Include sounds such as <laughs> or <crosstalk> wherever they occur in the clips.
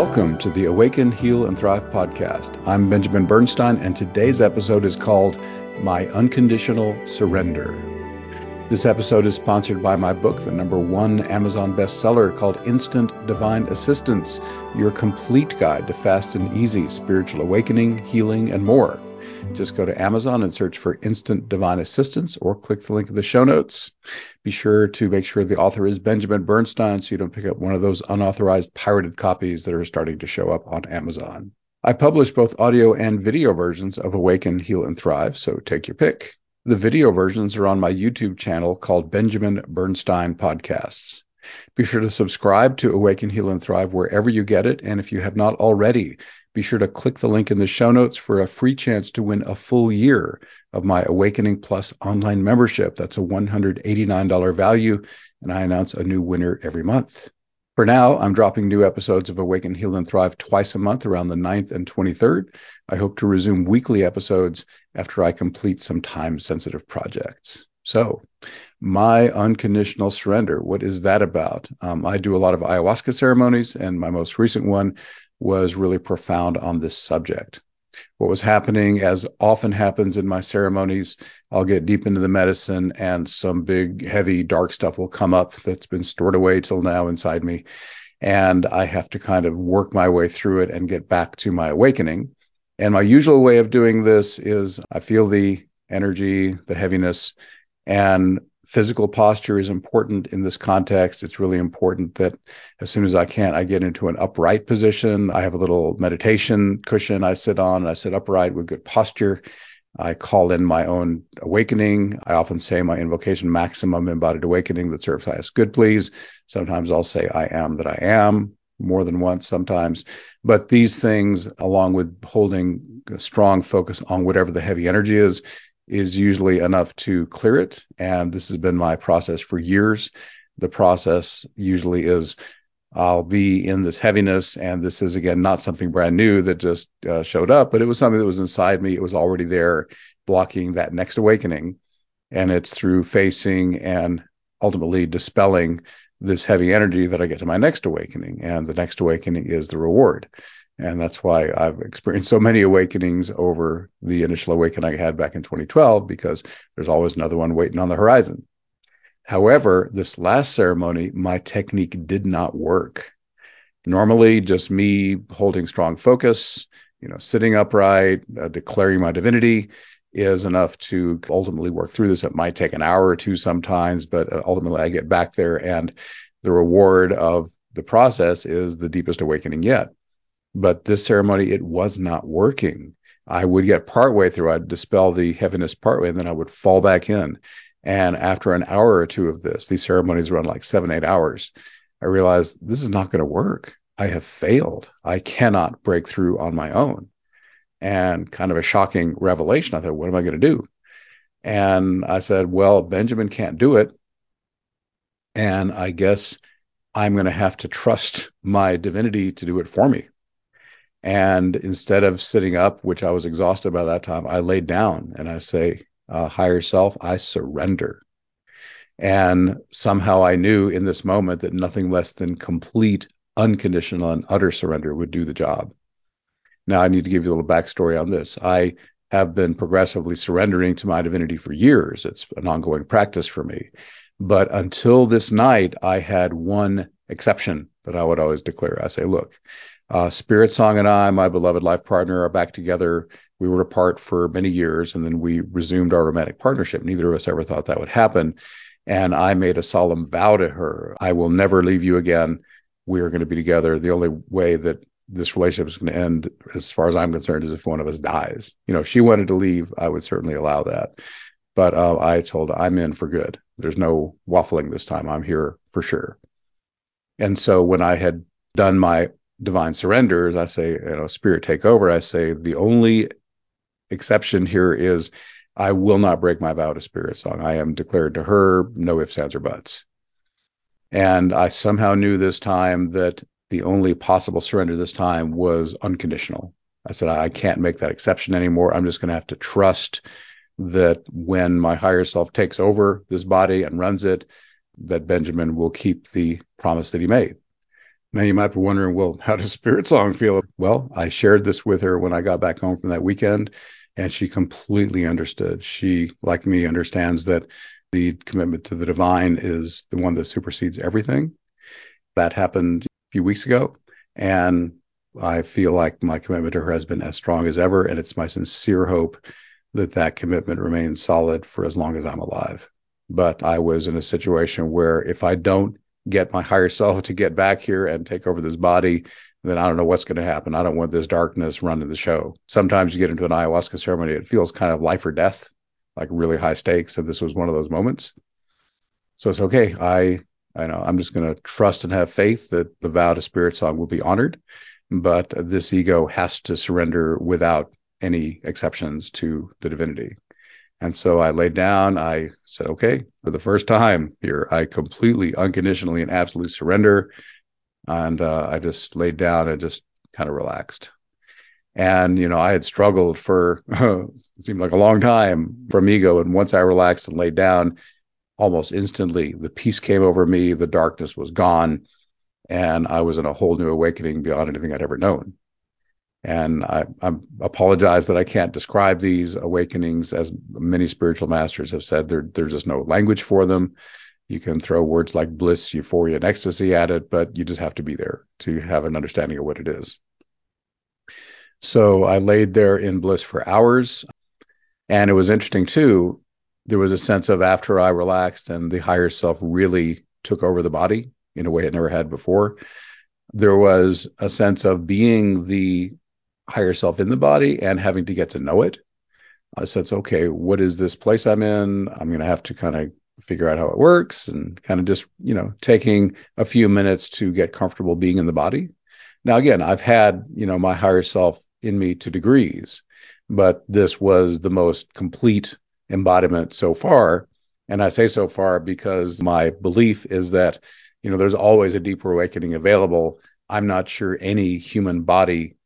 Welcome to the Awaken, Heal, and Thrive podcast. I'm Benjamin Bernstein, and today's episode is called My Unconditional Surrender. This episode is sponsored by my book, the number one Amazon bestseller called Instant Divine Assistance Your Complete Guide to Fast and Easy Spiritual Awakening, Healing, and More. Just go to Amazon and search for Instant Divine Assistance or click the link in the show notes. Be sure to make sure the author is Benjamin Bernstein so you don't pick up one of those unauthorized pirated copies that are starting to show up on Amazon. I publish both audio and video versions of Awaken, Heal, and Thrive, so take your pick. The video versions are on my YouTube channel called Benjamin Bernstein Podcasts. Be sure to subscribe to Awaken, Heal, and Thrive wherever you get it. And if you have not already, be sure to click the link in the show notes for a free chance to win a full year of my Awakening Plus online membership. That's a $189 value, and I announce a new winner every month. For now, I'm dropping new episodes of Awaken, Heal, and Thrive twice a month around the 9th and 23rd. I hope to resume weekly episodes after I complete some time sensitive projects. So, my unconditional surrender, what is that about? Um, I do a lot of ayahuasca ceremonies, and my most recent one was really profound on this subject. What was happening, as often happens in my ceremonies, I'll get deep into the medicine and some big, heavy, dark stuff will come up that's been stored away till now inside me. And I have to kind of work my way through it and get back to my awakening. And my usual way of doing this is I feel the energy, the heaviness, and physical posture is important in this context. It's really important that as soon as I can, I get into an upright position. I have a little meditation cushion I sit on. I sit upright with good posture. I call in my own awakening. I often say my invocation maximum embodied awakening that serves highest good, please. Sometimes I'll say I am that I am more than once sometimes. But these things, along with holding a strong focus on whatever the heavy energy is, is usually enough to clear it. And this has been my process for years. The process usually is I'll be in this heaviness, and this is again not something brand new that just uh, showed up, but it was something that was inside me. It was already there, blocking that next awakening. And it's through facing and ultimately dispelling this heavy energy that I get to my next awakening. And the next awakening is the reward. And that's why I've experienced so many awakenings over the initial awakening I had back in 2012, because there's always another one waiting on the horizon. However, this last ceremony, my technique did not work. Normally, just me holding strong focus, you know, sitting upright, uh, declaring my divinity is enough to ultimately work through this. It might take an hour or two sometimes, but uh, ultimately I get back there and the reward of the process is the deepest awakening yet. But this ceremony, it was not working. I would get partway through, I'd dispel the heaviness partway, and then I would fall back in. And after an hour or two of this, these ceremonies run like seven, eight hours. I realized this is not going to work. I have failed. I cannot break through on my own. And kind of a shocking revelation. I thought, what am I going to do? And I said, well, Benjamin can't do it. And I guess I'm going to have to trust my divinity to do it for me. And instead of sitting up, which I was exhausted by that time, I laid down and I say, uh, higher self, I surrender. And somehow I knew in this moment that nothing less than complete, unconditional, and utter surrender would do the job. Now, I need to give you a little backstory on this. I have been progressively surrendering to my divinity for years. It's an ongoing practice for me. But until this night, I had one exception that I would always declare. I say, look, uh, Spirit Song and I, my beloved life partner, are back together. We were apart for many years, and then we resumed our romantic partnership. Neither of us ever thought that would happen. And I made a solemn vow to her I will never leave you again. We are going to be together. The only way that this relationship is going to end, as far as I'm concerned, is if one of us dies. You know, if she wanted to leave, I would certainly allow that. But uh, I told her, I'm in for good. There's no waffling this time. I'm here for sure. And so when I had done my divine surrenders, I say, you know, spirit take over. I say the only exception here is I will not break my vow to spirit song. I am declared to her, no ifs, ands, or buts. And I somehow knew this time that the only possible surrender this time was unconditional. I said, I can't make that exception anymore. I'm just going to have to trust that when my higher self takes over this body and runs it, that Benjamin will keep the promise that he made. Now you might be wondering, well, how does Spirit Song feel? Well, I shared this with her when I got back home from that weekend, and she completely understood. She, like me, understands that the commitment to the divine is the one that supersedes everything. That happened a few weeks ago, and I feel like my commitment to her has been as strong as ever, and it's my sincere hope that that commitment remains solid for as long as I'm alive. But I was in a situation where if I don't get my higher self to get back here and take over this body, then I don't know what's going to happen. I don't want this darkness running the show. Sometimes you get into an ayahuasca ceremony, it feels kind of life or death, like really high stakes. And this was one of those moments. So it's okay. I, I know I'm just going to trust and have faith that the vow to spirit song will be honored, but this ego has to surrender without any exceptions to the divinity. And so I laid down. I said, okay, for the first time here, I completely, unconditionally, and absolutely surrender. And uh, I just laid down and just kind of relaxed. And, you know, I had struggled for, it <laughs> seemed like a long time from ego. And once I relaxed and laid down, almost instantly, the peace came over me. The darkness was gone. And I was in a whole new awakening beyond anything I'd ever known. And I, I, apologize that I can't describe these awakenings as many spiritual masters have said. There, there's just no language for them. You can throw words like bliss, euphoria, and ecstasy at it, but you just have to be there to have an understanding of what it is. So I laid there in bliss for hours. And it was interesting too. There was a sense of after I relaxed and the higher self really took over the body in a way it never had before. There was a sense of being the higher self in the body and having to get to know it. Uh, so it's okay, what is this place I'm in? I'm going to have to kind of figure out how it works and kind of just, you know, taking a few minutes to get comfortable being in the body. Now, again, I've had, you know, my higher self in me to degrees, but this was the most complete embodiment so far. And I say so far because my belief is that, you know, there's always a deeper awakening available. I'm not sure any human body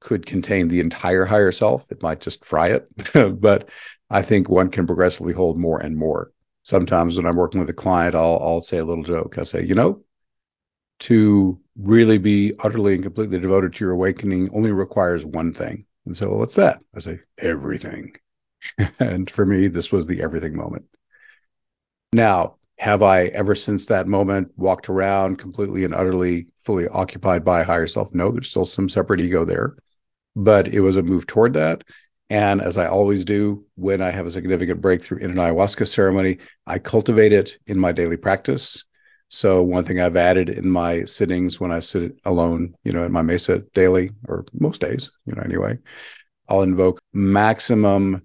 could contain the entire higher self. It might just fry it, <laughs> but I think one can progressively hold more and more. Sometimes when I'm working with a client, I'll I'll say a little joke. I say, you know, to really be utterly and completely devoted to your awakening only requires one thing. And so, what's that? I say, everything. <laughs> and for me, this was the everything moment. Now, have I ever since that moment walked around completely and utterly fully occupied by a higher self? No, there's still some separate ego there but it was a move toward that. And as I always do when I have a significant breakthrough in an ayahuasca ceremony, I cultivate it in my daily practice. So one thing I've added in my sittings when I sit alone, you know, in my mesa daily or most days, you know, anyway, I'll invoke maximum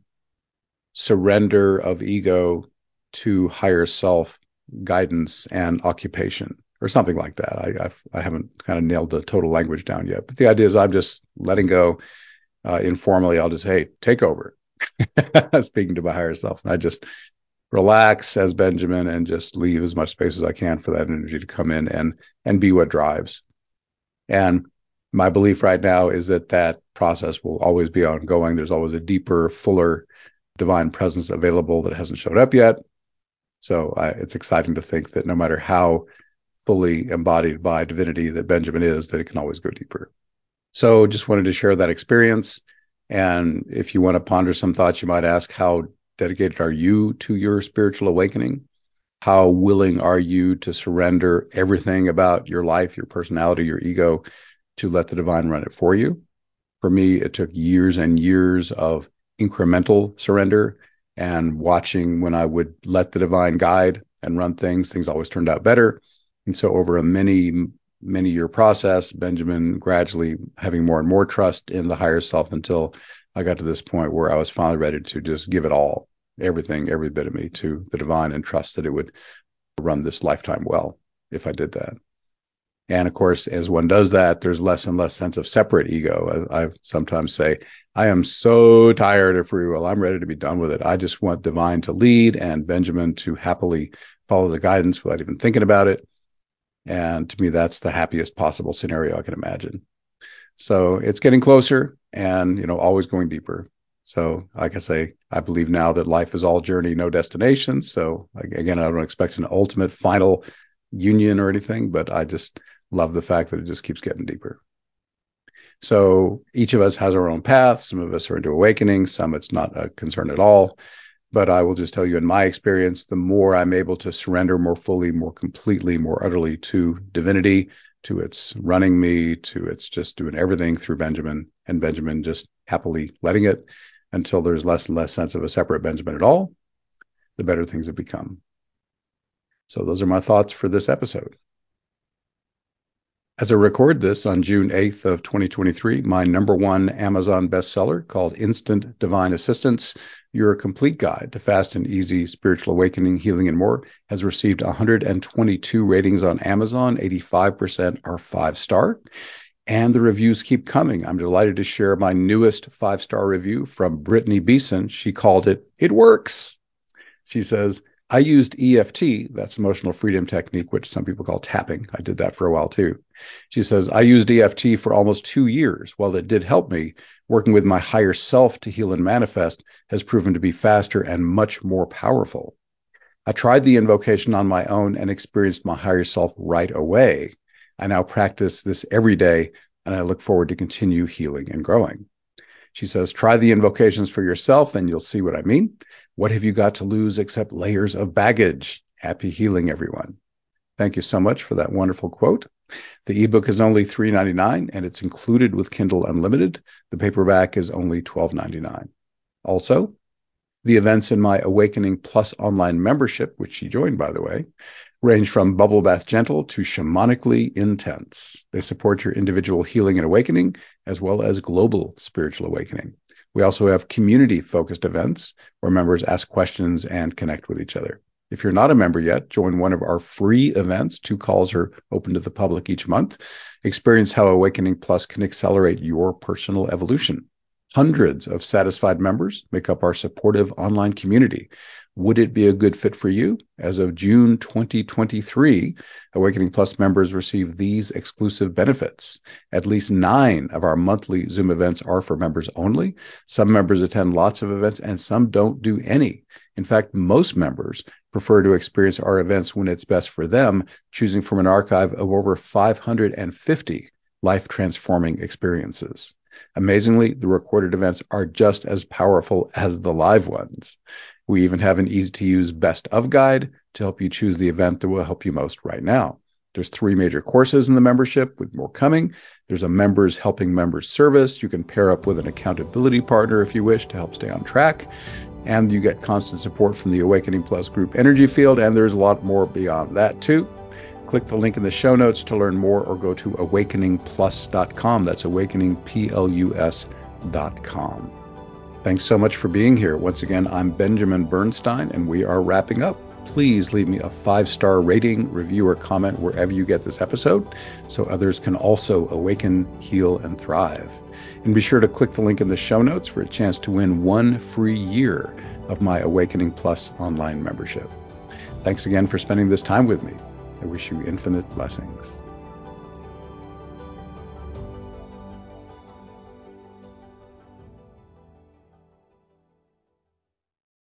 surrender of ego to higher self guidance and occupation or something like that. I I've, I have not kind of nailed the total language down yet, but the idea is I'm just letting go uh, informally. I'll just hey take over, <laughs> speaking to my higher self, and I just relax as Benjamin and just leave as much space as I can for that energy to come in and and be what drives. And my belief right now is that that process will always be ongoing. There's always a deeper, fuller divine presence available that hasn't showed up yet. So uh, it's exciting to think that no matter how fully embodied by divinity that Benjamin is, that it can always go deeper. So just wanted to share that experience. And if you want to ponder some thoughts, you might ask, how dedicated are you to your spiritual awakening? How willing are you to surrender everything about your life, your personality, your ego to let the divine run it for you? For me, it took years and years of incremental surrender and watching when I would let the divine guide and run things, things always turned out better. And so over a many, many year process, Benjamin gradually having more and more trust in the higher self until I got to this point where I was finally ready to just give it all, everything, every bit of me to the divine and trust that it would run this lifetime well if I did that. And of course, as one does that, there's less and less sense of separate ego. I, I sometimes say, I am so tired of free will. I'm ready to be done with it. I just want divine to lead and Benjamin to happily follow the guidance without even thinking about it. And to me, that's the happiest possible scenario I can imagine. So it's getting closer and, you know, always going deeper. So, like I say, I believe now that life is all journey, no destination. So, again, I don't expect an ultimate final union or anything, but I just love the fact that it just keeps getting deeper. So each of us has our own path. Some of us are into awakening, some it's not a concern at all. But I will just tell you, in my experience, the more I'm able to surrender more fully, more completely, more utterly to divinity, to its running me, to its just doing everything through Benjamin, and Benjamin just happily letting it until there's less and less sense of a separate Benjamin at all, the better things have become. So those are my thoughts for this episode. As I record this on June 8th of 2023, my number one Amazon bestseller called Instant Divine Assistance, Your Complete Guide to Fast and Easy Spiritual Awakening, Healing, and More, has received 122 ratings on Amazon. 85% are five star. And the reviews keep coming. I'm delighted to share my newest five star review from Brittany Beeson. She called it, It Works. She says, I used EFT, that's emotional freedom technique, which some people call tapping. I did that for a while too. She says, I used EFT for almost two years. While it did help me, working with my higher self to heal and manifest has proven to be faster and much more powerful. I tried the invocation on my own and experienced my higher self right away. I now practice this every day and I look forward to continue healing and growing. She says, try the invocations for yourself and you'll see what I mean. What have you got to lose except layers of baggage? Happy healing, everyone. Thank you so much for that wonderful quote. The ebook is only $3.99 and it's included with Kindle Unlimited. The paperback is only $12.99. Also, the events in my Awakening Plus online membership, which she joined, by the way, range from bubble bath gentle to shamanically intense. They support your individual healing and awakening, as well as global spiritual awakening. We also have community focused events where members ask questions and connect with each other. If you're not a member yet, join one of our free events. Two calls are open to the public each month. Experience how Awakening Plus can accelerate your personal evolution. Hundreds of satisfied members make up our supportive online community. Would it be a good fit for you? As of June 2023, Awakening Plus members receive these exclusive benefits. At least nine of our monthly Zoom events are for members only. Some members attend lots of events and some don't do any. In fact, most members prefer to experience our events when it's best for them, choosing from an archive of over 550 life transforming experiences. Amazingly, the recorded events are just as powerful as the live ones. We even have an easy to use best of guide to help you choose the event that will help you most right now. There's three major courses in the membership with more coming. There's a members helping members service. You can pair up with an accountability partner if you wish to help stay on track. And you get constant support from the Awakening Plus group energy field. And there's a lot more beyond that too. Click the link in the show notes to learn more or go to awakeningplus.com. That's awakeningplus.com. Thanks so much for being here. Once again, I'm Benjamin Bernstein, and we are wrapping up. Please leave me a five star rating, review, or comment wherever you get this episode so others can also awaken, heal, and thrive. And be sure to click the link in the show notes for a chance to win one free year of my Awakening Plus online membership. Thanks again for spending this time with me. I wish you infinite blessings.